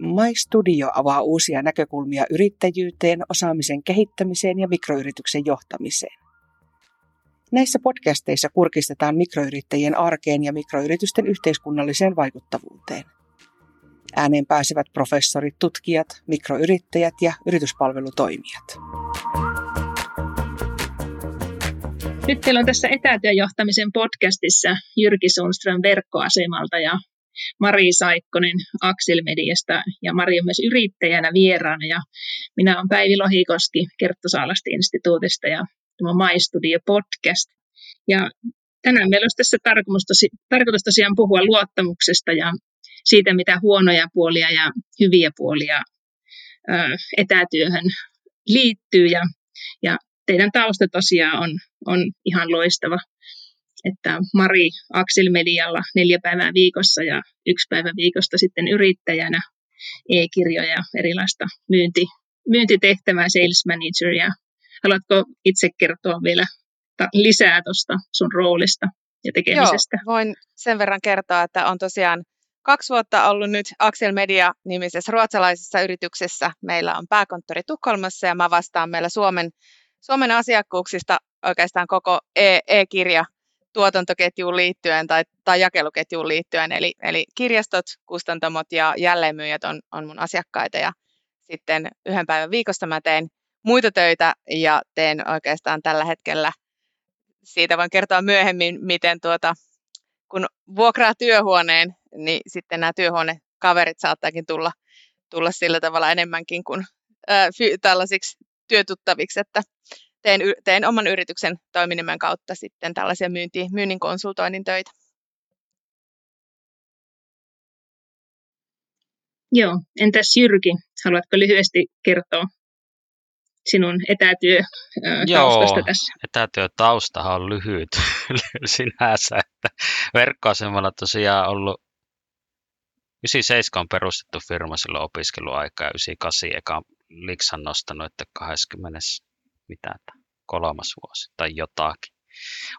My Studio avaa uusia näkökulmia yrittäjyyteen, osaamisen kehittämiseen ja mikroyrityksen johtamiseen. Näissä podcasteissa kurkistetaan mikroyrittäjien arkeen ja mikroyritysten yhteiskunnalliseen vaikuttavuuteen. Ääneen pääsevät professorit, tutkijat, mikroyrittäjät ja yrityspalvelutoimijat. Nyt teillä on tässä etätyöjohtamisen podcastissa Jyrki Sundström verkkoasemalta ja Mari Saikkonen Axel Mediasta ja Mari on myös yrittäjänä vieraana ja minä olen Päivi Lohikoski Kerttosaalasti instituutista ja tämä My Studio podcast. Ja tänään meillä olisi tässä tarkoitus, tarkoitus tosiaan puhua luottamuksesta ja siitä, mitä huonoja puolia ja hyviä puolia etätyöhön liittyy. Ja, ja teidän tausta tosiaan on, on ihan loistava että Mari Axel Medialla neljä päivää viikossa ja yksi päivä viikosta sitten yrittäjänä e-kirjoja, erilaista myynti, myyntitehtävää, sales manageria. Haluatko itse kertoa vielä lisää tuosta sun roolista ja tekemisestä? Joo, voin sen verran kertoa, että on tosiaan kaksi vuotta ollut nyt Axel Media-nimisessä ruotsalaisessa yrityksessä. Meillä on pääkonttori Tukholmassa ja mä vastaan meillä Suomen, Suomen asiakkuuksista oikeastaan koko e- e-kirja tuotantoketjuun liittyen tai, tai jakeluketjuun liittyen. Eli, eli kirjastot, kustantamot ja jälleenmyyjät on, on mun asiakkaita ja sitten yhden päivän viikosta mä teen muita töitä ja teen oikeastaan tällä hetkellä, siitä voin kertoa myöhemmin, miten tuota, kun vuokraa työhuoneen, niin sitten nämä työhuonekaverit saattaakin tulla, tulla sillä tavalla enemmänkin kuin ää, fy, tällaisiksi työtuttaviksi, että teen, teen oman yrityksen toiminimen kautta sitten tällaisia myynti, myynnin konsultoinnin töitä. Joo, entäs Jyrki, haluatko lyhyesti kertoa sinun etätyötaustasta Joo, tässä? etätyötaustahan on lyhyt sinänsä, että verkkoasemalla tosiaan ollut 97 on perustettu firma silloin opiskeluaikaa ja 98 eka Liksan nostanut, että 20 mitä kolmas vuosi tai jotakin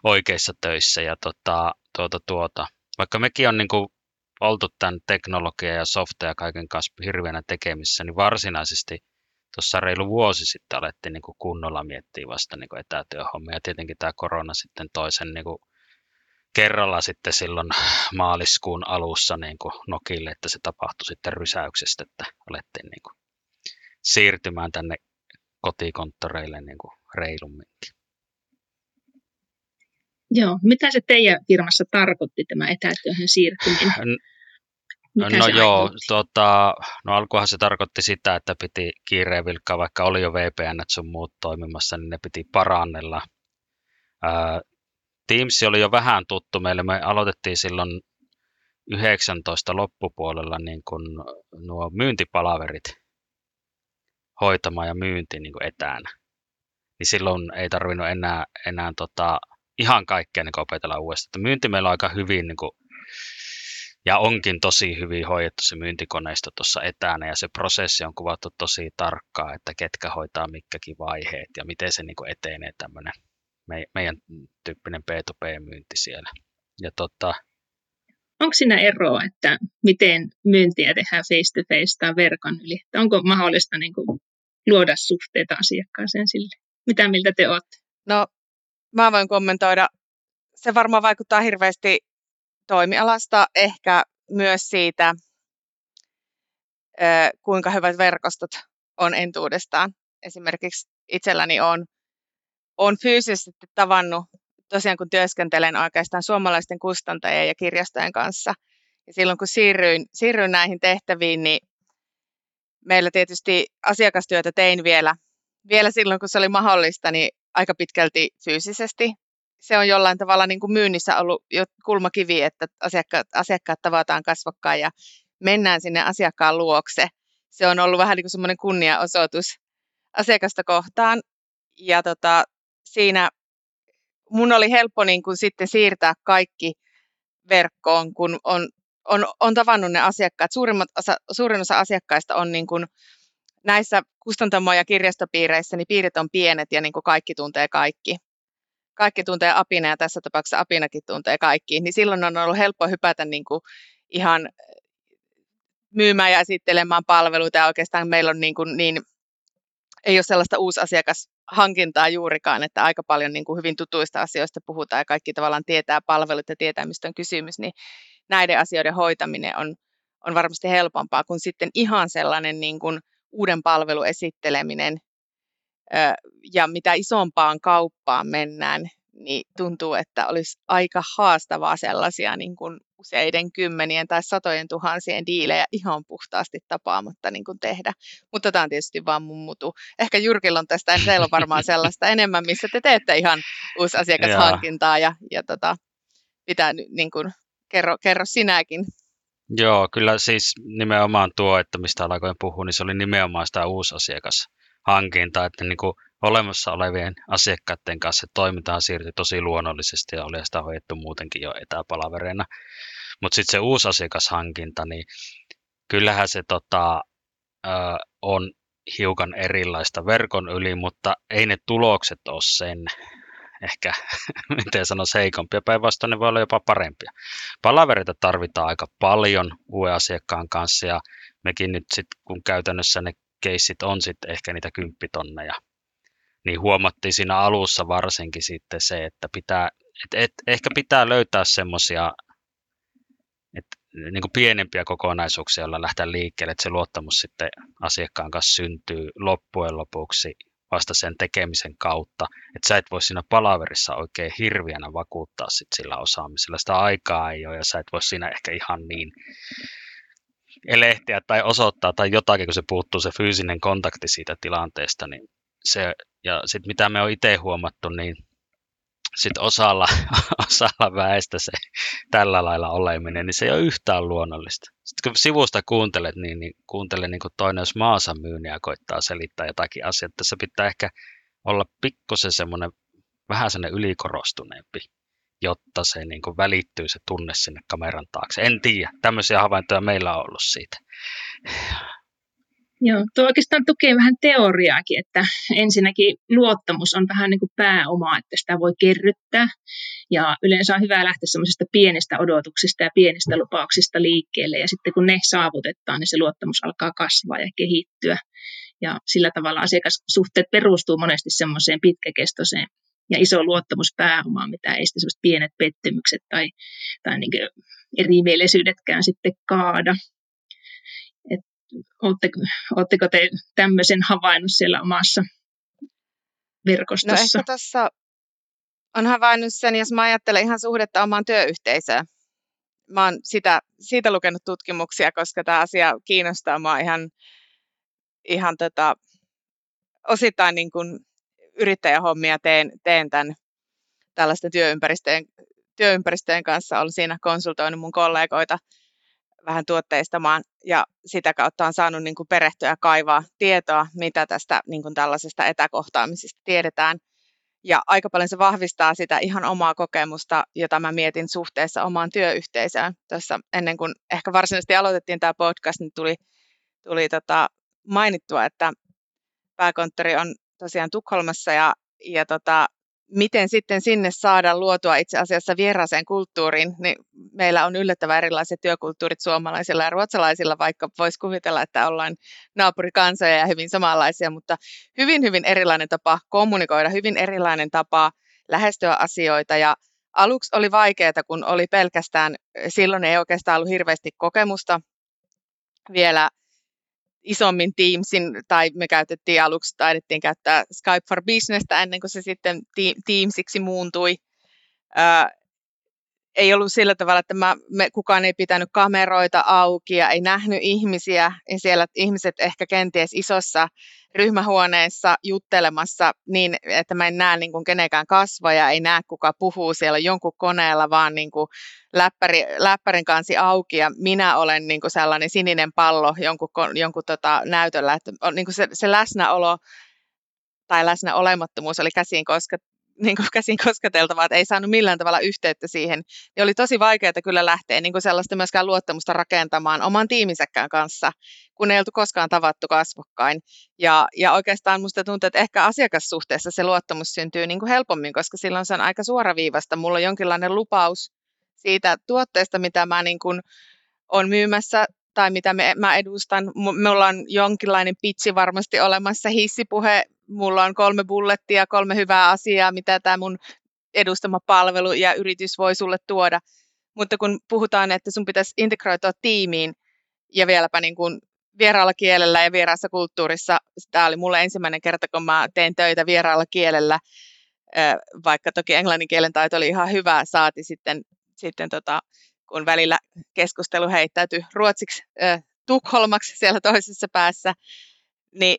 oikeissa töissä. Ja tota, tuota, tuota, vaikka mekin on niin kuin oltu tämän teknologia ja softa ja kaiken kanssa hirveänä tekemissä, niin varsinaisesti tuossa reilu vuosi sitten alettiin niin kuin kunnolla miettiä vasta niin kuin etätyöhommia. Ja tietenkin tämä korona sitten toisen niin kuin kerralla sitten silloin maaliskuun alussa niin kuin Nokille, että se tapahtui sitten rysäyksestä, että alettiin niin kuin siirtymään tänne kotikonttoreille niin kuin reilumminkin. Joo, mitä se teidän firmassa tarkoitti tämä etätyöhön siirtyminen? Mitä no joo, tota, no alkuhan se tarkoitti sitä, että piti kiireen vilkkaa, vaikka oli jo VPN sun muut toimimassa, niin ne piti parannella. Ää, Teams oli jo vähän tuttu meille. Me aloitettiin silloin 19 loppupuolella niin kun nuo myyntipalaverit hoitamaan ja myynti niin kuin etänä. Niin silloin ei tarvinnut enää, enää tota, ihan kaikkea niin opetella uudestaan. Myynti meillä on aika hyvin niin kuin, ja onkin tosi hyvin hoidettu se myyntikoneisto tuossa etänä ja se prosessi on kuvattu tosi tarkkaan, että ketkä hoitaa mitkäkin vaiheet ja miten se niin kuin etenee tämmöinen meidän tyyppinen P2P-myynti siellä. Ja tota, onko siinä eroa, että miten myyntiä tehdään face-to-face tai verkon yli? Onko mahdollista niin kuin, luoda suhteita asiakkaaseen sille? Mitä miltä te olette? No, mä voin kommentoida. Se varmaan vaikuttaa hirveästi toimialasta, ehkä myös siitä, kuinka hyvät verkostot on entuudestaan. Esimerkiksi itselläni on, on fyysisesti tavannut tosiaan kun työskentelen oikeastaan suomalaisten kustantajien ja kirjastojen kanssa. Ja silloin kun siirryin, siirryin näihin tehtäviin, niin meillä tietysti asiakastyötä tein vielä, vielä silloin, kun se oli mahdollista, niin aika pitkälti fyysisesti. Se on jollain tavalla niin kuin myynnissä ollut jo kulmakivi, että asiakkaat, asiakkaat tavataan kasvokkaan ja mennään sinne asiakkaan luokse. Se on ollut vähän niin kuin semmoinen kunniaosoitus asiakasta kohtaan. Ja tota, siinä mun oli helppo niin kuin sitten siirtää kaikki verkkoon, kun on, on, on tavannut ne asiakkaat. Suurimmat osa, suurin osa asiakkaista on niin kuin näissä kustantamo- ja kirjastopiireissä, niin piirit on pienet ja niin kuin kaikki tuntee kaikki. Kaikki tuntee Apina ja tässä tapauksessa Apinakin tuntee kaikki. Niin silloin on ollut helppo hypätä niin kuin ihan myymään ja esittelemään palveluita ja oikeastaan meillä on niin, kuin niin ei ole sellaista uusasiakashankintaa juurikaan, että aika paljon niin kuin hyvin tutuista asioista puhutaan ja kaikki tavallaan tietää palvelut ja tietää, mistä on kysymys, niin näiden asioiden hoitaminen on, on varmasti helpompaa kuin sitten ihan sellainen niin kuin uuden palvelun esitteleminen ja mitä isompaan kauppaan mennään, niin tuntuu, että olisi aika haastavaa sellaisia niin kuin useiden kymmenien tai satojen tuhansien diilejä ihan puhtaasti tapaamatta niin kuin tehdä. Mutta tämä on tietysti vaan mun mutu. Ehkä Jyrkillä on tästä, teillä on varmaan sellaista enemmän, missä te teette ihan uusi asiakashankintaa ja, ja tota, pitää niin kuin, kerro, kerro sinäkin. Joo, kyllä siis nimenomaan tuo, että mistä alkoin puhua, niin se oli nimenomaan sitä uusasiakashankintaa, että niin kuin olemassa olevien asiakkaiden kanssa toimintaan siirtyi tosi luonnollisesti ja oli sitä hoidettu muutenkin jo etäpalavereina. Mutta sitten se uusi asiakashankinta, niin kyllähän se tota, ö, on hiukan erilaista verkon yli, mutta ei ne tulokset ole sen ehkä, miten sanoisi, heikompia. Päinvastoin ne voi olla jopa parempia. Palaverita tarvitaan aika paljon uuden asiakkaan kanssa ja mekin nyt sitten, kun käytännössä ne keissit on sitten ehkä niitä kymppitonneja, niin huomattiin siinä alussa varsinkin sitten se, että pitää, et, et, ehkä pitää löytää semmoisia niin pienempiä kokonaisuuksia, joilla lähteä liikkeelle, että se luottamus sitten asiakkaan kanssa syntyy loppujen lopuksi vasta sen tekemisen kautta, että sä et voi siinä palaverissa oikein hirviänä vakuuttaa sit sillä osaamisella. Sitä aikaa ei ole ja sä et voi siinä ehkä ihan niin elehtiä tai osoittaa tai jotakin, kun se puuttuu se fyysinen kontakti siitä tilanteesta, niin se, ja sitten mitä me on itse huomattu, niin sitten osalla, osalla väestä se tällä lailla oleminen, niin se ei ole yhtään luonnollista. Sitten kun sivusta kuuntelet, niin, niin kuuntele niin kuin toinen, jos maansa myynniä koittaa selittää jotakin asiaa. Tässä pitää ehkä olla pikkusen semmoinen vähän semmoinen ylikorostuneempi, jotta se niin kuin välittyy se tunne sinne kameran taakse. En tiedä, tämmöisiä havaintoja meillä on ollut siitä. Joo, tuo oikeastaan tukee vähän teoriaakin, että ensinnäkin luottamus on vähän niin kuin pääoma, että sitä voi kerryttää. Ja yleensä on hyvä lähteä semmoisista pienistä odotuksista ja pienistä lupauksista liikkeelle. Ja sitten kun ne saavutetaan, niin se luottamus alkaa kasvaa ja kehittyä. Ja sillä tavalla asiakassuhteet perustuu monesti semmoiseen pitkäkestoiseen ja iso luottamuspääomaan, mitä ei sitten semmoiset pienet pettymykset tai, tai niin erimielisyydetkään sitten kaada. Oletteko, oletteko te tämmöisen havainnut siellä omassa verkostossa? No ehkä tässä on havainnut sen, jos mä ajattelen ihan suhdetta omaan työyhteisöön. Mä oon sitä, siitä lukenut tutkimuksia, koska tämä asia kiinnostaa mua ihan, ihan tota, osittain niin kuin yrittäjähommia teen, teen tämän tällaisten työympäristöjen, työympäristöjen kanssa. Olen siinä konsultoinut mun kollegoita – vähän tuotteistamaan ja sitä kautta on saanut niin kuin perehtyä ja kaivaa tietoa, mitä tästä niin kuin tällaisesta etäkohtaamisesta tiedetään. Ja aika paljon se vahvistaa sitä ihan omaa kokemusta, jota mä mietin suhteessa omaan työyhteisöön. Tuossa ennen kuin ehkä varsinaisesti aloitettiin tämä podcast, niin tuli, tuli tota mainittua, että pääkonttori on tosiaan Tukholmassa ja, ja tota, miten sitten sinne saada luotua itse asiassa vieraaseen kulttuuriin, niin meillä on yllättävän erilaiset työkulttuurit suomalaisilla ja ruotsalaisilla, vaikka voisi kuvitella, että ollaan naapurikansoja ja hyvin samanlaisia, mutta hyvin, hyvin erilainen tapa kommunikoida, hyvin erilainen tapa lähestyä asioita. Ja aluksi oli vaikeaa, kun oli pelkästään, silloin ei oikeastaan ollut hirveästi kokemusta vielä isommin Teamsin, tai me käytettiin aluksi, taidettiin käyttää Skype for Businessta ennen kuin se sitten Teamsiksi muuntui. Ei ollut sillä tavalla, että mä, me, kukaan ei pitänyt kameroita auki ja ei nähnyt ihmisiä. Ja siellä ihmiset ehkä kenties isossa ryhmähuoneessa juttelemassa niin, että mä en näe niin kuin kenenkään kasvoja, ei näe kuka puhuu siellä jonkun koneella, vaan niin kuin läppäri, läppärin kansi auki ja minä olen niin kuin sellainen sininen pallo jonkun, jonkun tota näytöllä. Että on, niin kuin se, se läsnäolo tai läsnä olemattomuus oli käsiin kosket, niin kuin käsin kosketeltavaa, että ei saanut millään tavalla yhteyttä siihen, niin oli tosi vaikeaa kyllä lähteä niin kuin sellaista myöskään luottamusta rakentamaan oman tiiminsäkään kanssa, kun ei oltu koskaan tavattu kasvokkain. Ja, ja oikeastaan minusta tuntuu, että ehkä asiakassuhteessa se luottamus syntyy niin kuin helpommin, koska silloin se on aika suoraviivasta. Mulla on jonkinlainen lupaus siitä tuotteesta, mitä mä niin kuin on myymässä tai mitä me, mä edustan. Me ollaan jonkinlainen pitsi varmasti olemassa, hissipuhe, mulla on kolme bullettia, kolme hyvää asiaa, mitä tämä mun edustama palvelu ja yritys voi sulle tuoda. Mutta kun puhutaan, että sun pitäisi integroitua tiimiin ja vieläpä niin kuin vieraalla kielellä ja vieraassa kulttuurissa, tämä oli mulle ensimmäinen kerta, kun mä tein töitä vieraalla kielellä, vaikka toki englannin kielen taito oli ihan hyvä, saati sitten, sitten tota, kun välillä keskustelu heittäytyi ruotsiksi äh, Tukholmaksi siellä toisessa päässä, niin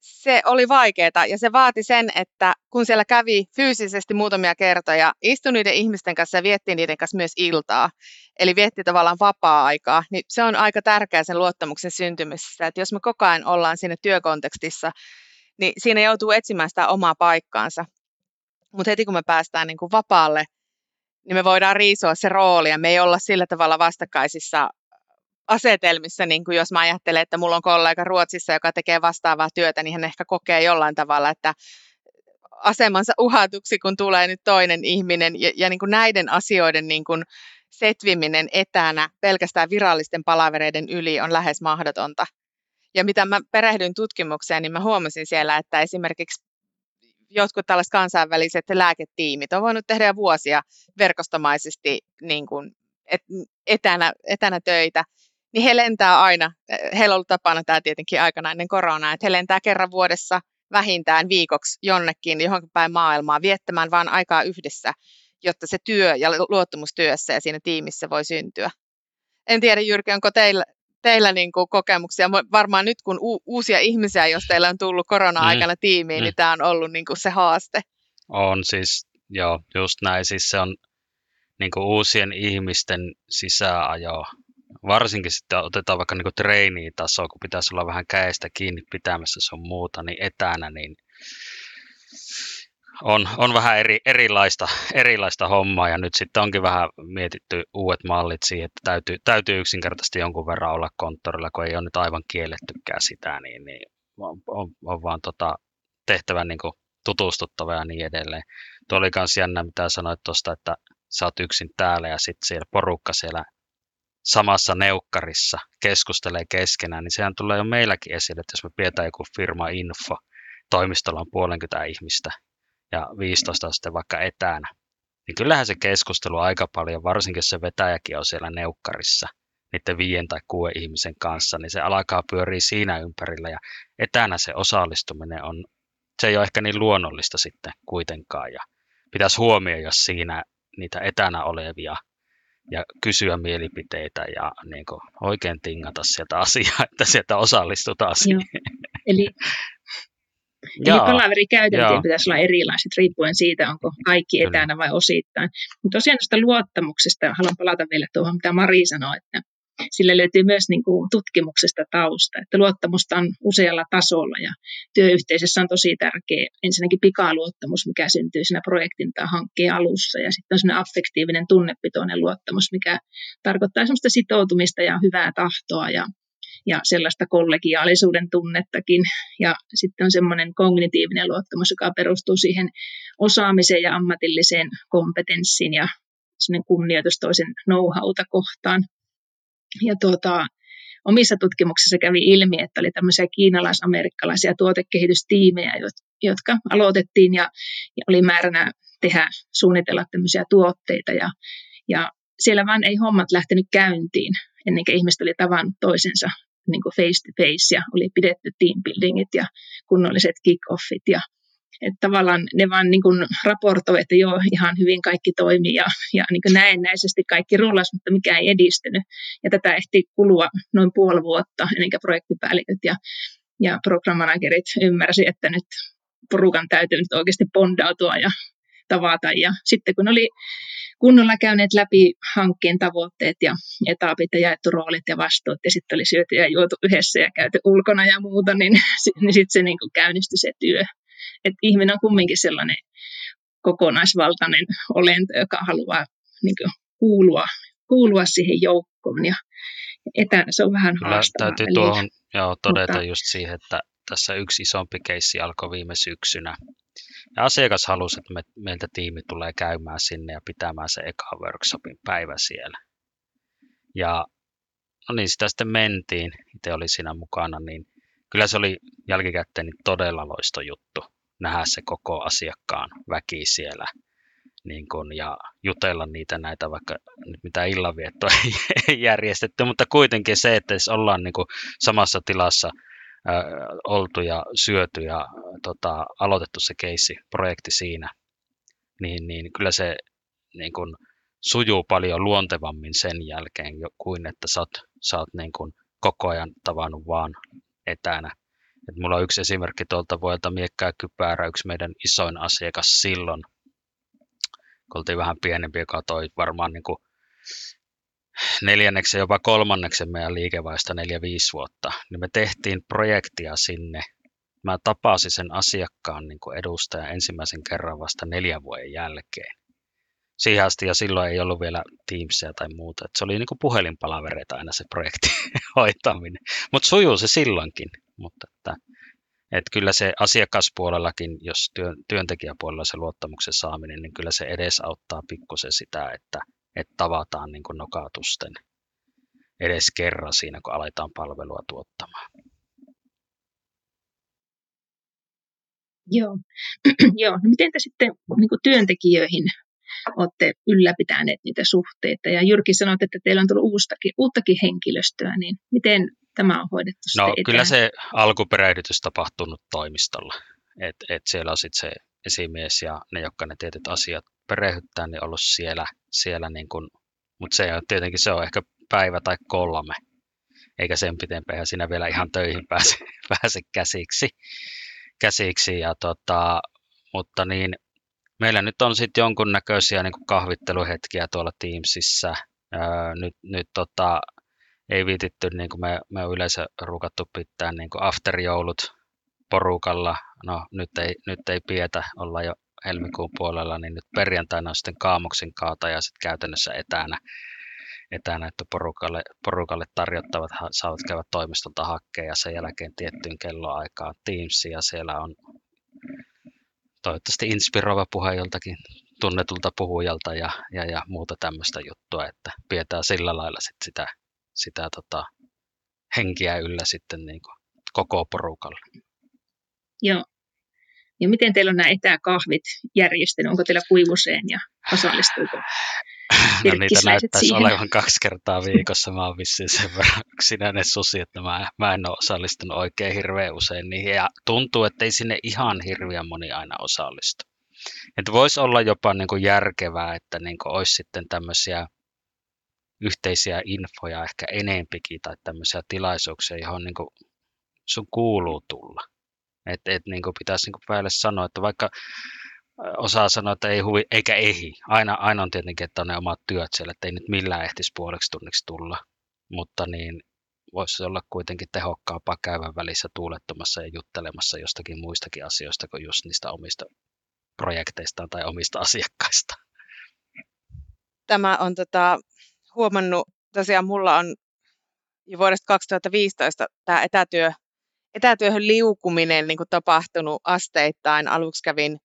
se oli vaikeaa ja se vaati sen, että kun siellä kävi fyysisesti muutamia kertoja, istui niiden ihmisten kanssa ja vietti niiden kanssa myös iltaa, eli vietti tavallaan vapaa-aikaa, niin se on aika tärkeää sen luottamuksen syntymisessä, että jos me koko ajan ollaan siinä työkontekstissa, niin siinä joutuu etsimään sitä omaa paikkaansa. Mutta heti kun me päästään niin kuin vapaalle, niin me voidaan riisua se rooli ja me ei olla sillä tavalla vastakkaisissa asetelmissa, niin kuin jos mä ajattelen, että mulla on kollega Ruotsissa, joka tekee vastaavaa työtä, niin hän ehkä kokee jollain tavalla, että asemansa uhatuksi, kun tulee nyt toinen ihminen. Ja, ja niin kuin näiden asioiden niin kuin setviminen etänä pelkästään virallisten palavereiden yli on lähes mahdotonta. Ja mitä mä perehdyin tutkimukseen, niin mä huomasin siellä, että esimerkiksi jotkut tällaiset kansainväliset lääketiimit on voinut tehdä vuosia verkostomaisesti niin kuin etänä, etänä töitä, niin he lentää aina, heillä on ollut tapana tämä tietenkin aikana ennen koronaa, että he lentää kerran vuodessa vähintään viikoksi jonnekin johonkin päin maailmaa viettämään vaan aikaa yhdessä, jotta se työ ja luottamustyössä ja siinä tiimissä voi syntyä. En tiedä Jyrki, onko teillä, teillä niin kuin kokemuksia? Varmaan nyt kun u- uusia ihmisiä, jos teillä on tullut korona-aikana mm. tiimiin, mm. niin tämä on ollut niin kuin se haaste. On siis, joo, just näin. Siis se on niin kuin uusien ihmisten sisääajo varsinkin sitten otetaan vaikka niin treenitasoa, kun pitäisi olla vähän käestä kiinni pitämässä sun muuta, niin etänä, niin on, on vähän eri, erilaista, erilaista hommaa ja nyt sitten onkin vähän mietitty uudet mallit siihen, että täytyy, täytyy yksinkertaisesti jonkun verran olla konttorilla, kun ei ole nyt aivan kiellettykään sitä, niin, niin on, on, on vaan tota, tehtävä niin tutustuttava ja niin edelleen. Tuo oli myös jännä, mitä sanoit tuosta, että sä oot yksin täällä ja sitten siellä porukka siellä samassa neukkarissa keskustelee keskenään, niin sehän tulee jo meilläkin esille, että jos me pidetään joku firma info, toimistolla on puolenkymmentä ihmistä ja 15 on sitten vaikka etänä, niin kyllähän se keskustelu aika paljon, varsinkin jos se vetäjäkin on siellä neukkarissa, niiden viien tai kuuden ihmisen kanssa, niin se alkaa pyöriä siinä ympärillä ja etänä se osallistuminen on, se ei ole ehkä niin luonnollista sitten kuitenkaan ja pitäisi huomioida, siinä niitä etänä olevia ja kysyä mielipiteitä ja niin kuin, oikein tingata sieltä asiaa, että sieltä osallistutaan siihen. Eli, eli palaverikäytäntöjen pitäisi olla erilaiset riippuen siitä, onko kaikki etänä vai osittain. Mutta tosiaan tuosta luottamuksesta haluan palata vielä tuohon, mitä Mari sanoi, että sillä löytyy myös niin kuin tutkimuksesta tausta, että luottamusta on usealla tasolla ja työyhteisössä on tosi tärkeä ensinnäkin pikaluottamus, mikä syntyy siinä projektin tai hankkeen alussa ja sitten on sellainen affektiivinen tunnepitoinen luottamus, mikä tarkoittaa sellaista sitoutumista ja hyvää tahtoa ja ja sellaista kollegiaalisuuden tunnettakin. Ja sitten on semmoinen kognitiivinen luottamus, joka perustuu siihen osaamiseen ja ammatilliseen kompetenssiin ja kunnioitus toisen know-howta kohtaan. Ja tuota, omissa tutkimuksissa kävi ilmi, että oli tämmöisiä kiinalais-amerikkalaisia tuotekehitystiimejä, jotka aloitettiin ja, ja oli määränä tehdä, suunnitella tämmöisiä tuotteita. Ja, ja siellä vaan ei hommat lähtenyt käyntiin ennen kuin ihmiset oli tavannut toisensa niin kuin face to face ja oli pidetty team buildingit ja kunnolliset kick-offit ja että tavallaan ne vaan niin kuin raportoi, että joo, ihan hyvin kaikki toimii ja, ja niin kuin näennäisesti kaikki rullasi, mutta mikä ei edistynyt. Ja tätä ehti kulua noin puoli vuotta ennen kuin projektipäälliköt ja, ja programmanagerit ymmärsi, että nyt porukan täytyy nyt oikeasti bondautua ja tavata. Ja sitten kun oli kunnolla käyneet läpi hankkeen tavoitteet ja etapit ja jaettu roolit ja vastuut ja sitten oli syöty ja juotu yhdessä ja käyty ulkona ja muuta, niin, niin sitten se niin kuin käynnistyi se työ että ihminen on kumminkin sellainen kokonaisvaltainen olento, joka haluaa niin kuin, kuulua, kuulua siihen joukkoon ja etänä se on vähän haastavaa. Täytyy tuohon joo, todeta mutta, just siihen, että tässä yksi isompi keissi alkoi viime syksynä. Ja asiakas halusi, että me, meiltä tiimi tulee käymään sinne ja pitämään se eka workshopin päivä siellä. Ja no niin, sitä sitten mentiin, itse oli siinä mukana, niin kyllä se oli jälkikäteen niin todella loisto juttu nähdä se koko asiakkaan väki siellä niin kun, ja jutella niitä näitä, vaikka nyt mitä illanviettoa ei järjestetty, mutta kuitenkin se, että jos ollaan niin samassa tilassa ää, oltu ja syöty ja tota, aloitettu se keissi, projekti siinä, niin, niin kyllä se niin kun, sujuu paljon luontevammin sen jälkeen kuin että sä oot, sä oot niin kun, koko ajan tavannut vaan etänä. Et mulla on yksi esimerkki tuolta vuodelta Miekkää Kypärä, yksi meidän isoin asiakas silloin, kun oltiin vähän pienempi, joka toi varmaan niin kuin neljänneksi jopa kolmanneksi meidän liikevaista neljä viisi vuotta, niin me tehtiin projektia sinne. Mä tapasin sen asiakkaan niin kuin edustajan ensimmäisen kerran vasta neljän vuoden jälkeen. Siihen asti ja silloin ei ollut vielä Teamsia tai muuta. Et se oli niin puhelinpalavereita aina se projekti hoitaminen. Mutta sujuu se silloinkin. Mutta että, että kyllä se asiakaspuolellakin, jos työn, työntekijäpuolella se luottamuksen saaminen, niin kyllä se edesauttaa pikkusen sitä, että, että tavataan niin nokatusten edes kerran siinä, kun aletaan palvelua tuottamaan. Joo. Joo. No miten te sitten niin kuin työntekijöihin olette ylläpitäneet niitä suhteita? Ja Jyrki sanoi, että teillä on tullut uustakin, uuttakin henkilöstöä, niin miten tämä on hoidettu No kyllä se alkuperäyritys tapahtunut toimistolla. Et, et siellä on sitten se esimies ja ne, jotka ne tietyt asiat perehdyttää, niin ollut siellä, siellä niin kun, mutta se on, tietenkin se on ehkä päivä tai kolme, eikä sen pitempään siinä vielä ihan töihin pääse, pääse käsiksi. käsiksi ja tota, mutta niin, meillä nyt on sitten jonkunnäköisiä niin kahvitteluhetkiä tuolla Teamsissa. Öö, nyt, nyt tota, ei viititty, niin kuin me, me on yleensä rukattu pitää niin afterjoulut porukalla. No nyt ei, nyt ei pietä, olla jo helmikuun puolella, niin nyt perjantaina on sitten kaamuksen sitten käytännössä etänä, etänä että porukalle, porukalle tarjottavat saavat käydä toimistolta hakkeen ja sen jälkeen tiettyyn kelloaikaan Teamsia ja siellä on toivottavasti inspiroiva puhe joltakin tunnetulta puhujalta ja, ja, ja muuta tämmöistä juttua, että pidetään sillä lailla sit sitä sitä tota, henkiä yllä sitten niin kuin koko porukalle. Joo. Ja miten teillä on nämä etäkahvit järjestänyt? Onko teillä kuivuseen ja osallistuuko No niitä näyttäisi siihen? olevan kaksi kertaa viikossa. Mä oon vissiin sen verran yksinäinen susi, että mä, mä en ole osallistunut oikein hirveän usein niihin. Ja tuntuu, että ei sinne ihan hirveän moni aina osallistu. Että voisi olla jopa niin kuin järkevää, että niin kuin olisi sitten tämmöisiä yhteisiä infoja ehkä enempikin tai tämmöisiä tilaisuuksia, johon niin kuin sun kuuluu tulla. Et, et niin kuin pitäisi niin kuin päälle sanoa, että vaikka osaa sanoa, että ei huvi, eikä ehi. Aina, aina on tietenkin, että on ne omat työt siellä, että ei nyt millään ehtisi puoleksi tunniksi tulla. Mutta niin voisi olla kuitenkin tehokkaampaa käydä välissä tuulettomassa ja juttelemassa jostakin muistakin asioista kuin just niistä omista projekteistaan tai omista asiakkaista. Tämä on tota, huomannut, tosiaan mulla on jo vuodesta 2015 tämä etätyö, etätyöhön liukuminen niin kuin tapahtunut asteittain. Aluksi kävin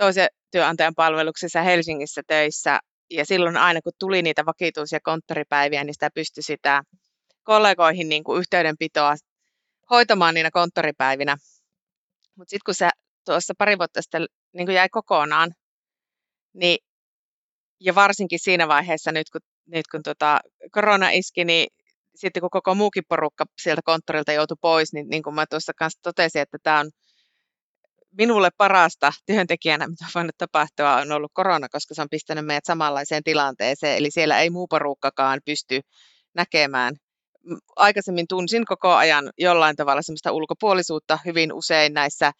toisen työnantajan palveluksessa Helsingissä töissä ja silloin aina kun tuli niitä vakituisia konttoripäiviä, niin sitä pystyi sitä kollegoihin niin kuin yhteydenpitoa hoitamaan niinä konttoripäivinä. Mutta sitten kun se tuossa pari vuotta sitten niin kuin jäi kokonaan, niin ja varsinkin siinä vaiheessa nyt, kun nyt kun tota korona iski, niin sitten kun koko muukin porukka sieltä konttorilta joutui pois, niin, niin kuin mä tuossa kanssa totesin, että tämä on minulle parasta työntekijänä, mitä on voinut tapahtua, on ollut korona, koska se on pistänyt meidät samanlaiseen tilanteeseen. Eli siellä ei muu porukkakaan pysty näkemään. Aikaisemmin tunsin koko ajan jollain tavalla semmoista ulkopuolisuutta hyvin usein näissä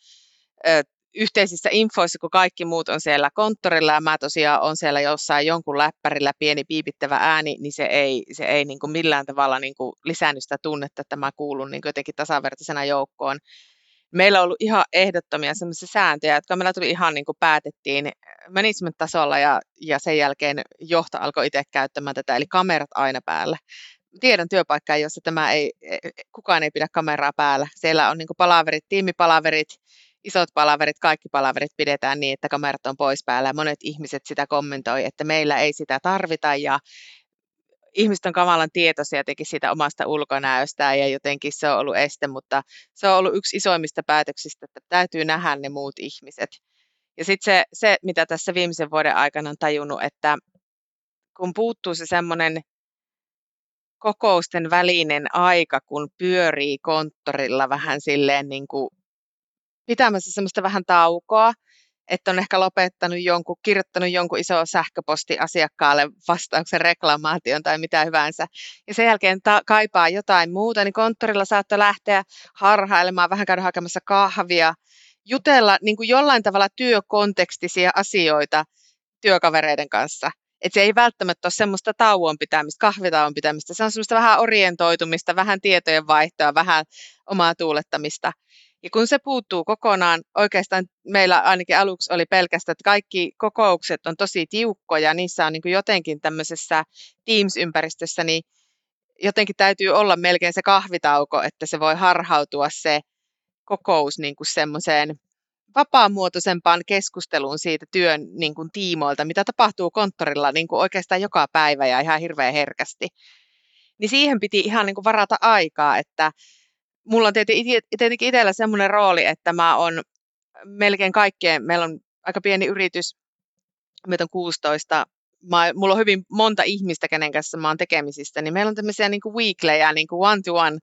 yhteisissä infoissa, kun kaikki muut on siellä konttorilla ja mä tosiaan on siellä jossain jonkun läppärillä pieni piipittävä ääni, niin se ei, se ei niin kuin millään tavalla niin kuin lisännyt sitä tunnetta, että mä kuulun niin kuin jotenkin tasavertaisena joukkoon. Meillä on ollut ihan ehdottomia sellaisia sääntöjä, jotka meillä tuli ihan niin kuin päätettiin management-tasolla ja, ja sen jälkeen johto alkoi itse käyttämään tätä, eli kamerat aina päällä tiedän työpaikkaa, jossa tämä ei, e, e, kukaan ei pidä kameraa päällä. Siellä on niin palaverit, tiimipalaverit, isot palaverit, kaikki palaverit pidetään niin, että kamerat on pois päällä. Monet ihmiset sitä kommentoi, että meillä ei sitä tarvita ja ihmiset on kamalan tietoisia jotenkin siitä omasta ulkonäöstään ja jotenkin se on ollut este, mutta se on ollut yksi isoimmista päätöksistä, että täytyy nähdä ne muut ihmiset. Ja sitten se, se, mitä tässä viimeisen vuoden aikana on tajunnut, että kun puuttuu se semmoinen kokousten välinen aika, kun pyörii konttorilla vähän silleen niin kuin pitämässä semmoista vähän taukoa, että on ehkä lopettanut jonkun, kirjoittanut jonkun iso sähköposti asiakkaalle vastauksen reklamaation tai mitä hyvänsä. Ja sen jälkeen ta- kaipaa jotain muuta, niin konttorilla saattoi lähteä harhailemaan, vähän käydä hakemassa kahvia, jutella niin kuin jollain tavalla työkontekstisia asioita työkavereiden kanssa. Et se ei välttämättä ole semmoista tauon pitämistä, kahvitauon pitämistä. Se on semmoista vähän orientoitumista, vähän tietojen vaihtoa, vähän omaa tuulettamista. Ja kun se puuttuu kokonaan, oikeastaan meillä ainakin aluksi oli pelkästään, että kaikki kokoukset on tosi tiukkoja, niissä on niin kuin jotenkin tämmöisessä Teams-ympäristössä, niin jotenkin täytyy olla melkein se kahvitauko, että se voi harhautua se kokous niin kuin semmoiseen vapaamuotoisempaan keskusteluun siitä työn niin kuin tiimoilta, mitä tapahtuu konttorilla niin kuin oikeastaan joka päivä ja ihan hirveän herkästi. Niin siihen piti ihan niin kuin varata aikaa, että mulla on tietenkin itsellä semmoinen rooli, että mä on melkein kaikkien, meillä on aika pieni yritys, meitä on 16, mä, mulla on hyvin monta ihmistä, kenen kanssa mä oon tekemisissä, niin meillä on tämmöisiä niin kuin weeklejä, niin kuin one to one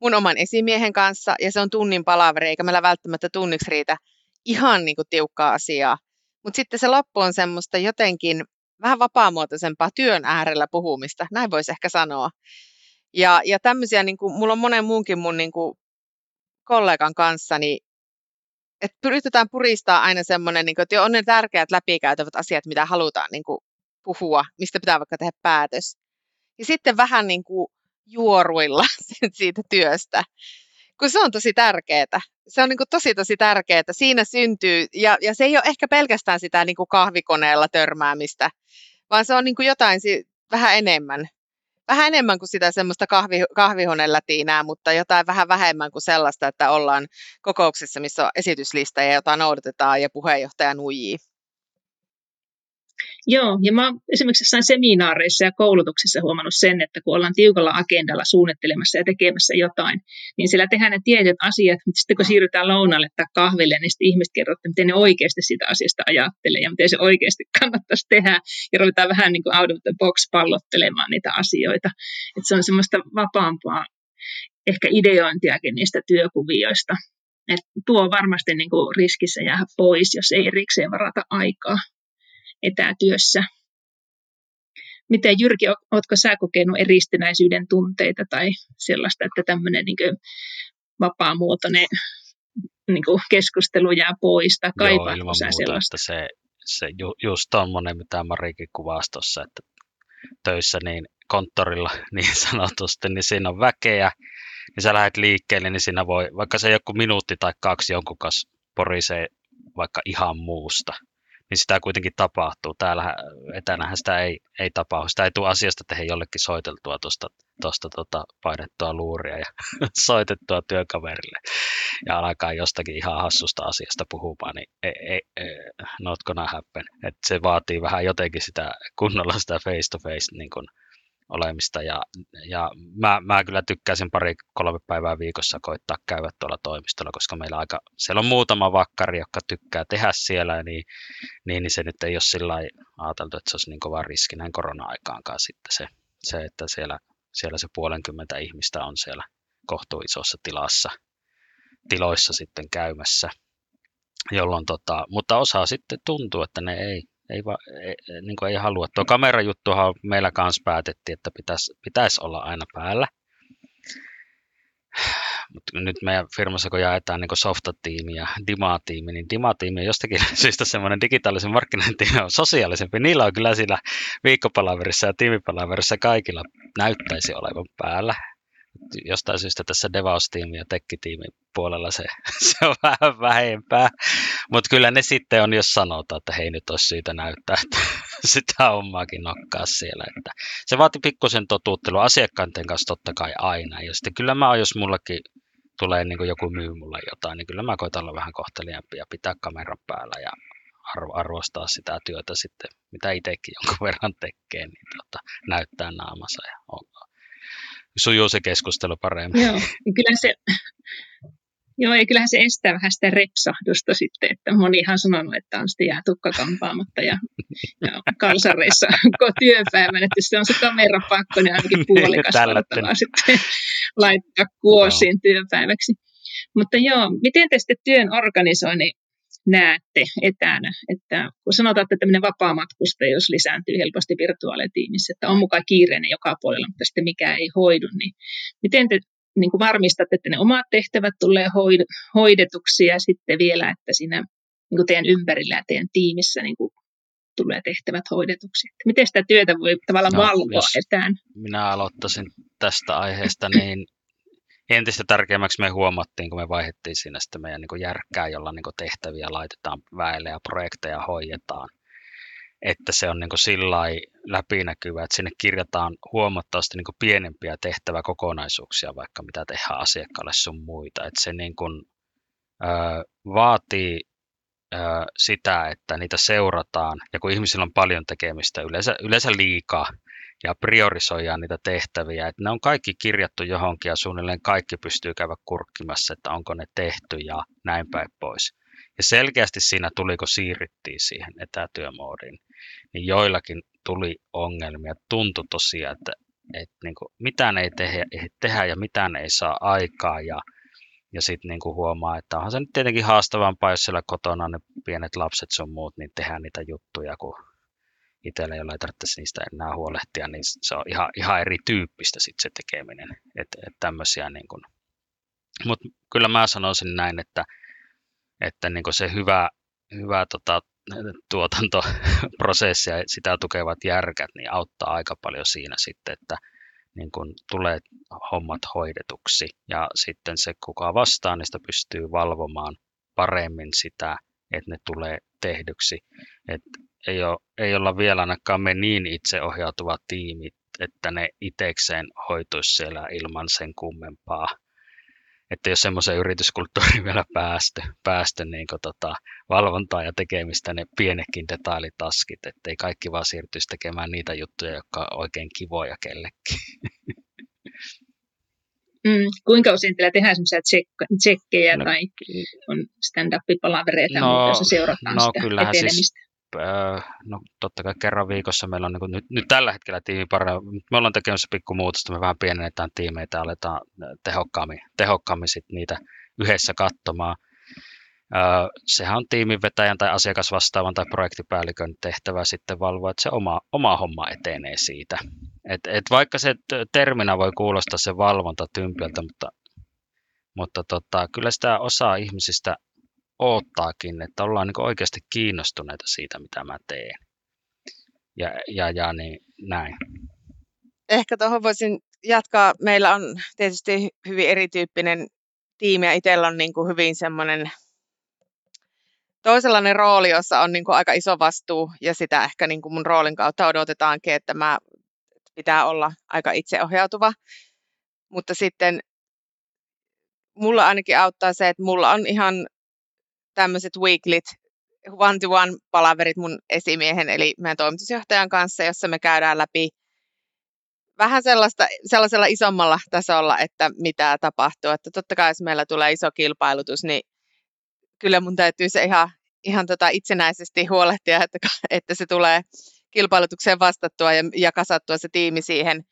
mun oman esimiehen kanssa, ja se on tunnin palaveri, eikä meillä välttämättä tunniksi riitä ihan niin kuin tiukkaa asiaa. Mutta sitten se loppu on semmoista jotenkin vähän vapaamuotoisempaa työn äärellä puhumista, näin voisi ehkä sanoa. Ja, ja tämmöisiä, niin kuin, mulla on monen muunkin mun niin kuin, kollegan kanssa, niin että yritetään puristaa aina semmoinen, niin kuin, että on ne tärkeät läpikäytävät asiat, mitä halutaan niin kuin, puhua, mistä pitää vaikka tehdä päätös. Ja sitten vähän niin kuin, juoruilla siitä työstä, kun se on tosi tärkeää. Se on niin kuin tosi tosi tärkeää. Siinä syntyy, ja, ja se ei ole ehkä pelkästään sitä niin kuin kahvikoneella törmäämistä, vaan se on niin kuin jotain vähän enemmän vähän enemmän kuin sitä semmoista kahvi, kahvihuonelätiinää, mutta jotain vähän vähemmän kuin sellaista, että ollaan kokouksessa, missä on esityslista ja jota noudatetaan ja puheenjohtaja nuijii. Joo, ja mä esimerkiksi jossain seminaareissa ja koulutuksissa huomannut sen, että kun ollaan tiukalla agendalla suunnittelemassa ja tekemässä jotain, niin siellä tehdään ne tietyt asiat, mutta sitten kun siirrytään lounalle tai kahville, niin sitten ihmiset kertovat, miten ne oikeasti sitä asiasta ajattelee ja miten se oikeasti kannattaisi tehdä. Ja ruvetaan vähän niin kuin out of the box pallottelemaan niitä asioita. Että se on semmoista vapaampaa ehkä ideointiakin niistä työkuvioista. Et tuo varmasti niin kuin riskissä jää pois, jos ei erikseen varata aikaa etätyössä. Miten Jyrki, oletko sä kokenut eristyneisyyden tunteita tai sellaista, että tämmöinen niin vapaamuotoinen niin keskustelu jää pois tai kaipaatko Joo, sä muuta, sellaista? Että se, se ju, just tuommoinen, mitä Marikin kuvasi tuossa, että töissä niin konttorilla niin sanotusti, niin siinä on väkeä, niin sä lähdet liikkeelle, niin siinä voi, vaikka se joku minuutti tai kaksi jonkun kanssa porisee vaikka ihan muusta, niin sitä kuitenkin tapahtuu. Täällä etänähän sitä ei, ei tapahdu. Sitä ei tule asiasta tehdä jollekin soiteltua tuosta tosta, tota, painettua luuria ja soitettua työkaverille ja alkaa jostakin ihan hassusta asiasta puhumaan, niin ei, ei, ei, not gonna happen. Et se vaatii vähän jotenkin sitä kunnolla sitä face to face niin kun, olemista. Ja, ja mä, mä kyllä tykkäisin pari kolme päivää viikossa koittaa käydä tuolla toimistolla, koska meillä aika, siellä on muutama vakkari, joka tykkää tehdä siellä, niin, niin, niin se nyt ei ole sillä ajateltu, että se olisi niin kova riski näin korona-aikaankaan sitten se, se että siellä, siellä se puolenkymmentä ihmistä on siellä kohtuu isossa tilassa, tiloissa sitten käymässä, jolloin tota, mutta osa sitten tuntuu, että ne ei, ei, va, ei, niin kuin ei halua. Tuo kamerajuttuhan meillä kanssa päätettiin, että pitäisi, pitäisi olla aina päällä. Mutta nyt meidän firmassa, kun jaetaan niin softa-tiimi ja Dima-tiimi, niin Dima-tiimi on jostakin syystä semmoinen digitaalisen markkinointi on sosiaalisempi. Niillä on kyllä siinä viikkopalaverissa ja tiimipalaverissa kaikilla näyttäisi olevan päällä jostain syystä tässä devaus-tiimi ja tekkitiimin puolella se, se on vähän vähempää. Mutta kyllä ne sitten on, jos sanotaan, että hei nyt olisi syytä näyttää, että sitä hommaakin nokkaa siellä. Että se vaati pikkusen totuuttelua asiakkaiden kanssa totta kai aina. Ja sitten kyllä mä oon, jos mullakin tulee niin kuin joku myy mulle jotain, niin kyllä mä koitan olla vähän kohteliaampi ja pitää kameran päällä ja arvostaa sitä työtä sitten, mitä itsekin jonkun verran tekee, niin tota, näyttää naamansa ja on, sujuu se keskustelu paremmin. Joo, niin kyllä se, joo, ja kyllähän se estää vähän sitä repsahdusta sitten, että monihan on sanonut, että on sitten jää tukka kampaamatta ja, ja kalsareissa koko työpäivän, että se on se kamerapakko, niin ainakin puolikas sitten laittaa kuosiin työpäiväksi. Mutta joo, miten te sitten työn organisoinnin näette etänä? Että kun sanotaan, että tämmöinen vapaa-matkustajuus lisääntyy helposti virtuaalitiimissä, että on mukaan kiireinen joka puolella, mutta sitten mikä ei hoidu, niin miten te niin kuin varmistatte, että ne omat tehtävät tulee hoidetuksi ja sitten vielä, että siinä niin kuin teidän ympärillä ja teidän tiimissä niin kuin tulee tehtävät hoidetuksi. Että miten sitä työtä voi tavallaan no, valvoa etään? Minä aloittaisin tästä aiheesta, niin entistä tärkeämmäksi me huomattiin, kun me vaihdettiin siinä sitten meidän niin järkkää, jolla niin tehtäviä laitetaan väelle ja projekteja hoidetaan. Että se on niin sillä läpinäkyvä, että sinne kirjataan huomattavasti niin pienempiä tehtäväkokonaisuuksia, vaikka mitä tehdään asiakkaalle sun muita. Että se niin kuin, ö, vaatii ö, sitä, että niitä seurataan, ja kun ihmisillä on paljon tekemistä, yleensä, yleensä liikaa, ja priorisoidaan niitä tehtäviä. Että ne on kaikki kirjattu johonkin ja suunnilleen kaikki pystyy käydä kurkkimassa, että onko ne tehty ja näin päin pois. Ja selkeästi siinä tuli, kun siirryttiin siihen etätyömoodiin, niin joillakin tuli ongelmia. Tuntui tosiaan, että, että niin kuin mitään ei tehdä, ja mitään ei saa aikaa ja ja sitten niin huomaa, että onhan se nyt tietenkin haastavampaa, jos siellä kotona ne pienet lapset sun muut, niin tehdään niitä juttuja, kun itsellä, jolla ei tarvitse niistä enää huolehtia, niin se on ihan, ihan erityyppistä sit se tekeminen. Että et niin kuin. Mutta kyllä mä sanoisin näin, että, että niin se hyvä, hyvä tota, tuotantoprosessi ja sitä tukevat järkät niin auttaa aika paljon siinä sitten, että niin kun tulee hommat hoidetuksi ja sitten se kuka vastaa, niistä pystyy valvomaan paremmin sitä, että ne tulee tehdyksi. Et ei, ole, ei olla vielä ainakaan me niin itseohjautuva tiimi, että ne itekseen hoituisi siellä ilman sen kummempaa. Että jos semmoisen yrityskulttuuriin vielä päästy, päästy niin tota, valvontaa ja tekemistä ne pienekin detailitaskit, ettei kaikki vaan siirtyisi tekemään niitä juttuja, jotka on oikein kivoja kellekin. Mm, kuinka usein teillä tehdään semmoisia tsek- tsekkejä no, tai on stand-up-palavereita, no, joissa seurataan no, sitä siis etenemistä? Siis, no totta kai kerran viikossa meillä on niin kuin, nyt, nyt tällä hetkellä tiimi paremmin. Me ollaan tekemässä pikku muutosta, me vähän pienennetään tiimeitä ja aletaan tehokkaammin, tehokkaammin sit niitä yhdessä katsomaan. Sehän on tiiminvetäjän tai asiakasvastaavan tai projektipäällikön tehtävä sitten valvoa, että se oma, oma homma etenee siitä. Et, et vaikka se terminä voi kuulostaa se valvonta tympiltä, mutta, mutta tota, kyllä sitä osaa ihmisistä oottaakin, että ollaan niin oikeasti kiinnostuneita siitä, mitä mä teen. Ja, ja, ja niin näin. Ehkä tuohon voisin jatkaa. Meillä on tietysti hyvin erityyppinen tiimi ja itsellä on niin kuin hyvin semmoinen toisenlainen rooli, jossa on niin kuin aika iso vastuu ja sitä ehkä niin kuin mun roolin kautta odotetaankin, että mä pitää olla aika itseohjautuva. Mutta sitten mulla ainakin auttaa se, että mulla on ihan tämmöiset weeklit, one-to-one palaverit mun esimiehen, eli meidän toimitusjohtajan kanssa, jossa me käydään läpi vähän sellaista, sellaisella isommalla tasolla, että mitä tapahtuu. Että totta kai jos meillä tulee iso kilpailutus, niin kyllä mun täytyy se ihan, ihan tota itsenäisesti huolehtia, että, että se tulee kilpailutukseen vastattua ja, ja kasattua se tiimi siihen,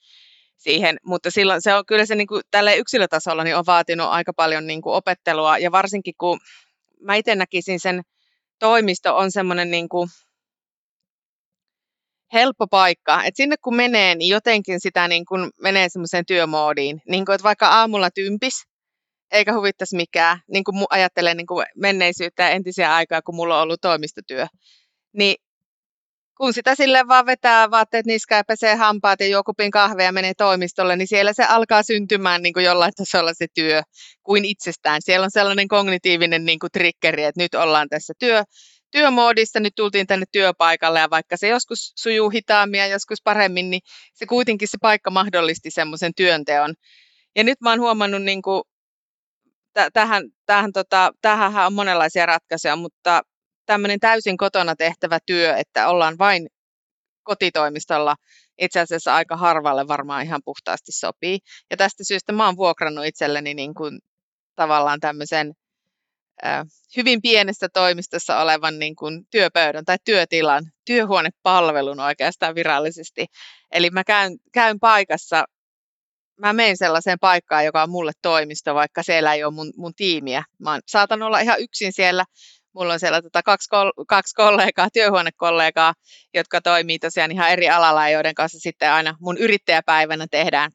siihen. mutta silloin se on kyllä se niin kuin, tälle yksilötasolla niin on vaatinut aika paljon niin kuin opettelua ja varsinkin kun mä itse näkisin sen toimisto on semmoinen niin kuin helppo paikka. Et sinne kun menee, niin jotenkin sitä niin kuin menee semmoiseen työmoodiin. Niin kuin, että vaikka aamulla tympis, eikä huvittaisi mikään, niin kuin ajattelen niin kuin menneisyyttä ja entisiä aikaa, kun mulla on ollut toimistotyö, niin kun sitä sille vaan vetää vaatteet niskaan ja pesee hampaat ja juo kupin kahvea ja menee toimistolle, niin siellä se alkaa syntymään niin kuin jollain tasolla se työ kuin itsestään. Siellä on sellainen kognitiivinen niin kuin triggeri, että nyt ollaan tässä työ, työmoodissa, nyt tultiin tänne työpaikalle ja vaikka se joskus sujuu hitaammin ja joskus paremmin, niin se kuitenkin se paikka mahdollisti semmoisen työnteon. Ja nyt mä oon huomannut, niin kuin, tähän, tähän, tota, tähän on monenlaisia ratkaisuja, mutta tämmöinen täysin kotona tehtävä työ, että ollaan vain kotitoimistolla, itse asiassa aika harvalle varmaan ihan puhtaasti sopii. Ja tästä syystä mä oon vuokrannut itselleni niin kuin tavallaan tämmöisen hyvin pienessä toimistossa olevan niin kuin työpöydän tai työtilan, työhuonepalvelun oikeastaan virallisesti. Eli mä käyn, käyn paikassa, mä menen sellaiseen paikkaan, joka on mulle toimisto, vaikka siellä ei ole mun, mun tiimiä. Mä saatan olla ihan yksin siellä. Mulla on siellä tota kaksi, kol, kaksi kollegaa, työhuonekollegaa, jotka toimii tosiaan ihan eri alalla, joiden kanssa sitten aina mun yrittäjäpäivänä tehdään,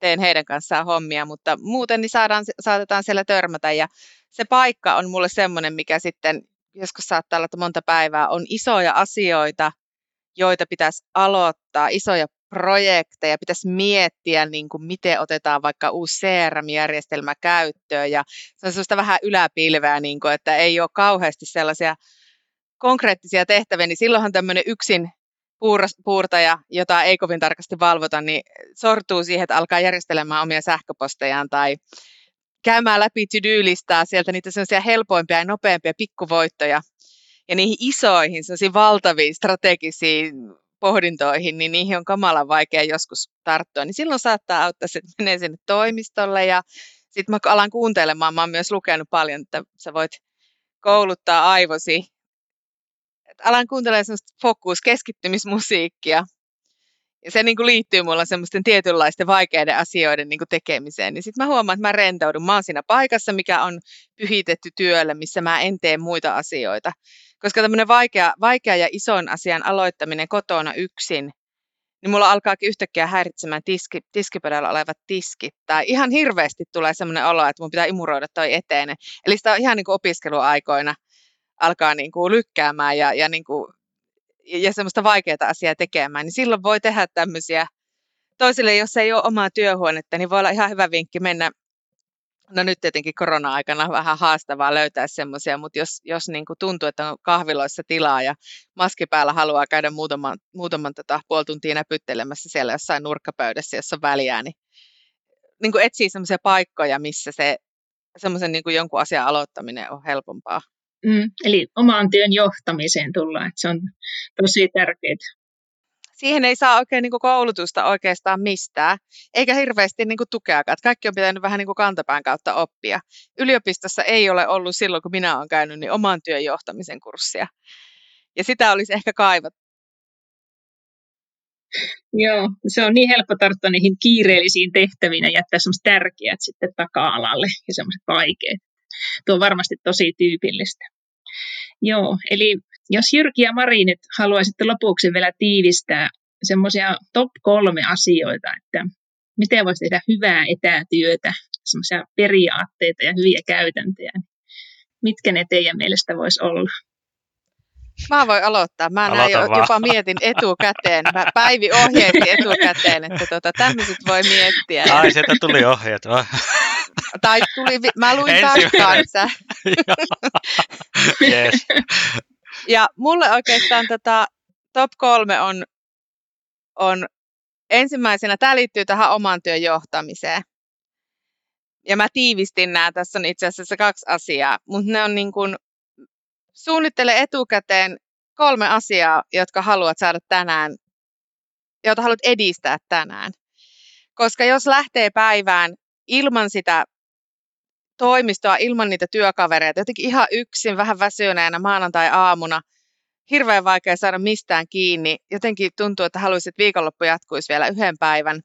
teen heidän kanssaan hommia, mutta muuten niin saadaan, saatetaan siellä törmätä. Ja se paikka on mulle semmoinen, mikä sitten joskus saattaa olla, että monta päivää on isoja asioita, joita pitäisi aloittaa, isoja projekteja, pitäisi miettiä, niin kuin miten otetaan vaikka uusi CRM-järjestelmä käyttöön. Ja se on sellaista vähän yläpilveä, niin kuin, että ei ole kauheasti sellaisia konkreettisia tehtäviä, niin silloinhan tämmöinen yksin puurtaja, jota ei kovin tarkasti valvota, niin sortuu siihen, että alkaa järjestelemään omia sähköpostejaan tai käymään läpi to-do-listaa sieltä niitä sellaisia helpoimpia ja nopeampia pikkuvoittoja ja niihin isoihin, sellaisiin valtaviin strategisiin pohdintoihin, niin niihin on kamalan vaikea joskus tarttua. Niin silloin saattaa auttaa, että menee sinne toimistolle ja sitten mä alan kuuntelemaan, mä oon myös lukenut paljon, että sä voit kouluttaa aivosi. Et alan kuuntelemaan semmoista fokus, keskittymismusiikkia, ja se niin kuin liittyy mulla semmoisten tietynlaisten vaikeiden asioiden niin tekemiseen, niin sitten mä huomaan, että mä rentoudun. Mä oon siinä paikassa, mikä on pyhitetty työlle, missä mä en tee muita asioita. Koska tämmöinen vaikea, vaikea ja ison asian aloittaminen kotona yksin, niin mulla alkaakin yhtäkkiä häiritsemään tiski, tiskipöydällä olevat tiskit. Tai ihan hirveästi tulee semmoinen olo, että mun pitää imuroida toi eteen. Eli sitä on ihan niin kuin opiskeluaikoina alkaa niin kuin lykkäämään ja, ja niin kuin ja semmoista vaikeaa asiaa tekemään, niin silloin voi tehdä tämmöisiä, toisille jos ei ole omaa työhuonetta, niin voi olla ihan hyvä vinkki mennä, no nyt tietenkin korona-aikana vähän haastavaa löytää semmoisia, mutta jos, jos niin kuin tuntuu, että on kahviloissa tilaa ja maski päällä haluaa käydä muutaman, muutaman tota, puoli tuntia näpyttelemässä siellä jossain nurkkapöydässä, jossa on väliä, niin, niin kuin etsii semmoisia paikkoja, missä se semmoisen niin kuin jonkun asian aloittaminen on helpompaa. Mm, eli omaan työn johtamiseen tullaan, että se on tosi tärkeää. Siihen ei saa oikein niin kuin koulutusta oikeastaan mistään, eikä hirveästi niin kuin tukeakaan. Kaikki on pitänyt vähän niin kuin kantapään kautta oppia. Yliopistossa ei ole ollut silloin, kun minä olen käynyt, niin oman työn johtamisen kurssia. Ja sitä olisi ehkä kaivattu. Joo, se on niin helppo tarttua niihin kiireellisiin tehtäviin ja jättää semmoiset tärkeät sitten taka-alalle ja semmoiset vaikeat. Tuo on varmasti tosi tyypillistä. Joo, eli jos Jyrki ja Mari nyt haluaisitte lopuksi vielä tiivistää semmoisia top kolme asioita, että miten voisi tehdä hyvää etätyötä, semmoisia periaatteita ja hyviä käytäntöjä, niin mitkä ne teidän mielestä voisi olla? Mä voin aloittaa. Mä näin jo, jopa mietin etukäteen. Mä Päivi ohjeetti etukäteen, että tota, tämmöiset voi miettiä. Ai, sieltä tuli ohjeet. tai tuli, mä luin tarkkaan yes. Ja mulle oikeastaan tota, top kolme on, on ensimmäisenä, tämä liittyy tähän oman työn johtamiseen. Ja mä tiivistin nämä, tässä on itse asiassa kaksi asiaa, mutta ne on niin kuin, suunnittele etukäteen kolme asiaa, jotka haluat saada tänään, joita haluat edistää tänään. Koska jos lähtee päivään ilman sitä toimistoa ilman niitä työkavereita, jotenkin ihan yksin, vähän väsyneenä maanantai-aamuna, hirveän vaikea saada mistään kiinni. Jotenkin tuntuu, että haluaisit, että viikonloppu jatkuisi vielä yhden päivän.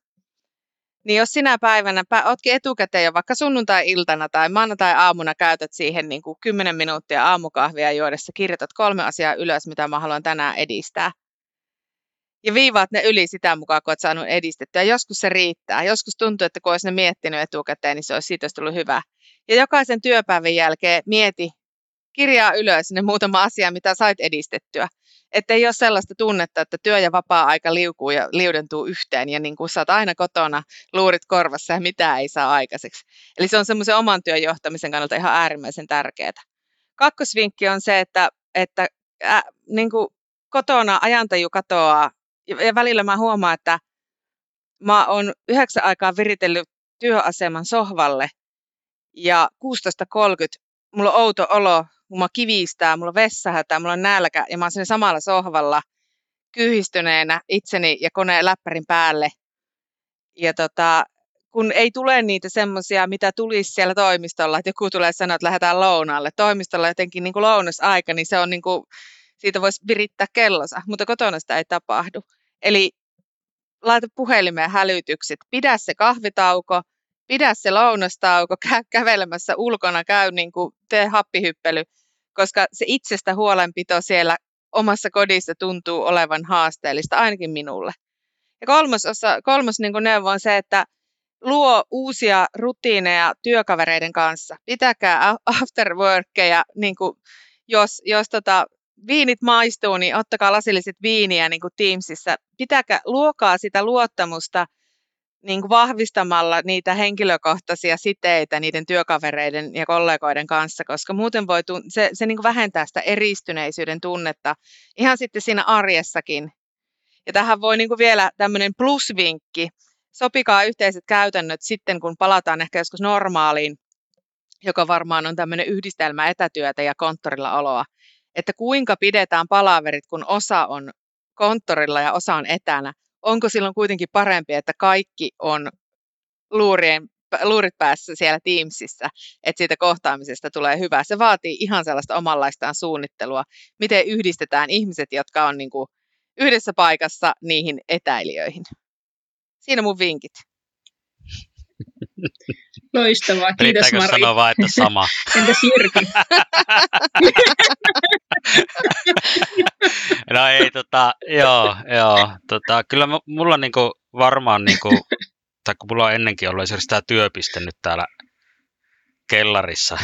Niin jos sinä päivänä ootkin etukäteen jo vaikka sunnuntai-iltana tai maanantai-aamuna käytät siihen niin kuin 10 minuuttia aamukahvia juodessa, kirjoitat kolme asiaa ylös, mitä mä haluan tänään edistää – ja viivaat ne yli sitä mukaan, kun olet saanut edistettyä. Joskus se riittää. Joskus tuntuu, että kun olisi ne miettinyt etukäteen, niin se olisi siitä olisi tullut hyvä. Ja jokaisen työpäivän jälkeen mieti, kirjaa ylös ne muutama asia, mitä sait edistettyä. Että ei ole sellaista tunnetta, että työ ja vapaa-aika liukuu ja liudentuu yhteen ja niin kuin sä oot aina kotona luurit korvassa ja mitään ei saa aikaiseksi. Eli se on semmoisen oman työn johtamisen kannalta ihan äärimmäisen tärkeää. Kakkosvinkki on se, että, että äh, niin kuin kotona ajantaju katoaa ja välillä mä huomaan, että mä oon yhdeksän aikaa viritellyt työaseman sohvalle ja 16.30 mulla on outo olo, mulla kivistää, mulla on vessahätä, mulla on nälkä ja mä oon siinä samalla sohvalla kyhistyneenä itseni ja koneen läppärin päälle. Ja tota, kun ei tule niitä semmoisia, mitä tulisi siellä toimistolla, että joku tulee sanoa, että lähdetään lounaalle. Toimistolla jotenkin niin kuin lounasaika, niin se on niin kuin, siitä voisi virittää kellonsa, mutta kotona sitä ei tapahdu. Eli laita puhelimeen hälytykset, pidä se kahvitauko, pidä se lounastauko, käy kävelemässä ulkona, käy niin kuin, tee happihyppely, koska se itsestä huolenpito siellä omassa kodissa tuntuu olevan haasteellista, ainakin minulle. Ja kolmas, osa, kolmas niin kuin neuvo on se, että luo uusia rutiineja työkavereiden kanssa. Pitäkää afterworkkeja, niin kuin jos, jos tota, viinit maistuu, niin ottakaa lasilliset viiniä niin kuin Teamsissa. Pitäkää, luokaa sitä luottamusta niin kuin vahvistamalla niitä henkilökohtaisia siteitä niiden työkavereiden ja kollegoiden kanssa, koska muuten voi tun- se, se niin kuin vähentää sitä eristyneisyyden tunnetta ihan sitten siinä arjessakin. Ja tähän voi niin kuin vielä tämmöinen plusvinkki, sopikaa yhteiset käytännöt sitten, kun palataan ehkä joskus normaaliin, joka varmaan on tämmöinen yhdistelmä etätyötä ja konttorilla oloa, että kuinka pidetään palaverit, kun osa on konttorilla ja osa on etänä. Onko silloin kuitenkin parempi, että kaikki on luurien, luurit päässä siellä Teamsissa, että siitä kohtaamisesta tulee hyvä. Se vaatii ihan sellaista omanlaistaan suunnittelua, miten yhdistetään ihmiset, jotka on niin kuin yhdessä paikassa niihin etäilijöihin. Siinä mun vinkit. Loistavaa, kiitos Riittääkö Mari. sanoa vaan, että sama? Entäs Jyrki? No ei, tota, joo, joo, tota, kyllä mu- mulla niinku varmaan, niinku, tai kun mulla on ennenkin ollut esimerkiksi tämä työpiste nyt täällä kellarissa,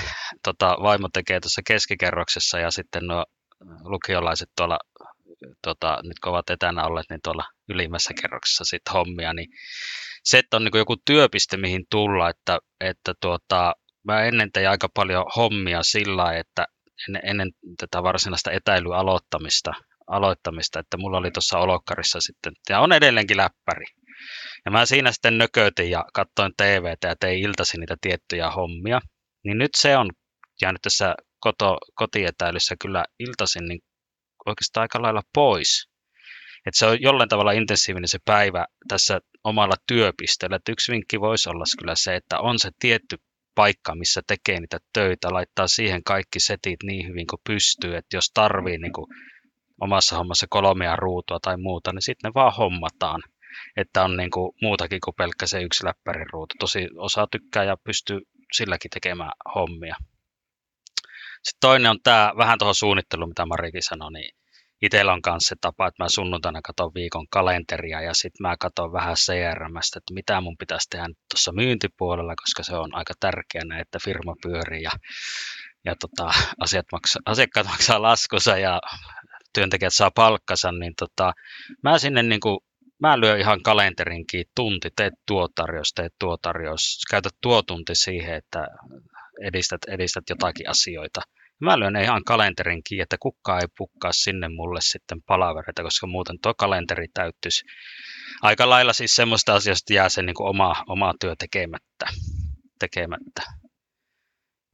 tota, vaimo tekee tuossa keskikerroksessa ja sitten nuo lukiolaiset tuolla, tota, nyt kun ovat etänä olleet, niin tuolla ylimmässä kerroksessa sitten hommia, niin se, että on niinku joku työpiste, mihin tulla, että, että tuota, mä ennen tein aika paljon hommia sillä että ennen, ennen tätä varsinaista etäilyä aloittamista, että mulla oli tuossa olokkarissa sitten, ja on edelleenkin läppäri. Ja mä siinä sitten nökötin ja katsoin TVtä ja tein iltaisin niitä tiettyjä hommia. Niin nyt se on jäänyt tässä koto, kotietäilyssä kyllä iltaisin niin oikeastaan aika lailla pois. Et se on jollain tavalla intensiivinen se päivä tässä omalla työpisteellä. Et yksi vinkki voisi olla kyllä se, että on se tietty paikka, missä tekee niitä töitä, laittaa siihen kaikki setit niin hyvin kuin pystyy, että jos tarvii niin kuin omassa hommassa kolmea ruutua tai muuta, niin sitten ne vaan hommataan, että on niin kuin muutakin kuin pelkkä se yksi läppärin ruutu. Tosi osa tykkää ja pystyy silläkin tekemään hommia. Sitten toinen on tämä, vähän tuohon suunnitteluun, mitä Marikin sanoi, niin itsellä on kanssa se tapa, että mä sunnuntaina katson viikon kalenteria ja sitten mä katson vähän CRMstä, että mitä mun pitäisi tehdä tuossa myyntipuolella, koska se on aika tärkeänä, että firma pyörii ja, ja tota, asiat maksa, asiakkaat maksaa laskunsa ja työntekijät saa palkkansa, niin tota, mä sinne niin kuin, mä lyön ihan kalenterinkin tunti, teet tuo tarjous, teet tuo tarjous, käytä tuo tunti siihen, että edistät, edistät jotakin asioita. Mä lyön ihan kalenterin kiinni, että kukaan ei pukkaa sinne mulle sitten palavereita, koska muuten tuo kalenteri täyttyisi. Aika lailla siis semmoista asioista jää se niin kuin oma, oma työ tekemättä. tekemättä.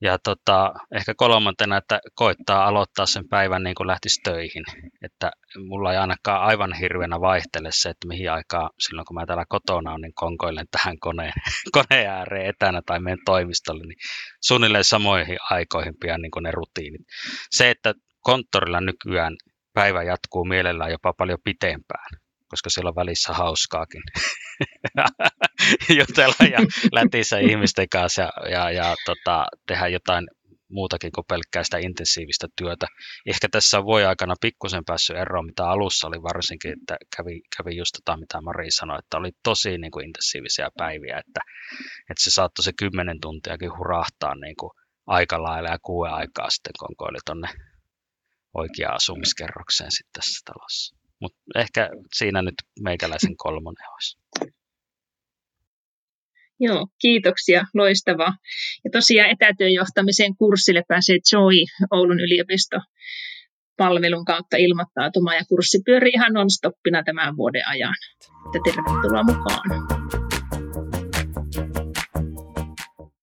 Ja tota, ehkä kolmantena, että koittaa aloittaa sen päivän niin kuin lähtisi töihin. Että mulla ei ainakaan aivan hirveänä vaihtele se, että mihin aikaan silloin kun mä täällä kotona on, niin konkoilen tähän koneen, koneen ääreen etänä tai menen toimistolle, niin suunnilleen samoihin aikoihin pian niin kuin ne rutiinit. Se, että konttorilla nykyään päivä jatkuu mielellään jopa paljon pitempään, koska siellä on välissä hauskaakin jutella ja lätissä ihmisten kanssa ja, ja, ja tota, tehdä jotain muutakin kuin pelkkää sitä intensiivistä työtä. Ehkä tässä on voi aikana pikkusen päässyt eroon, mitä alussa oli varsinkin, että kävi, kävi just tota, mitä Mari sanoi, että oli tosi niin kuin, intensiivisiä päiviä, että, että se saattoi se kymmenen tuntiakin hurahtaa niin kuin, aika lailla ja kuuden aikaa sitten konkoili tuonne oikeaan asumiskerrokseen sitten tässä talossa. Mutta ehkä siinä nyt meikäläisen kolmonen olisi. Joo, kiitoksia, loistavaa. Ja tosiaan etätyöjohtamisen kurssille pääsee Joy Oulun yliopisto palvelun kautta ilmoittautumaan ja kurssi pyörii ihan non-stoppina tämän vuoden ajan. Että tervetuloa mukaan.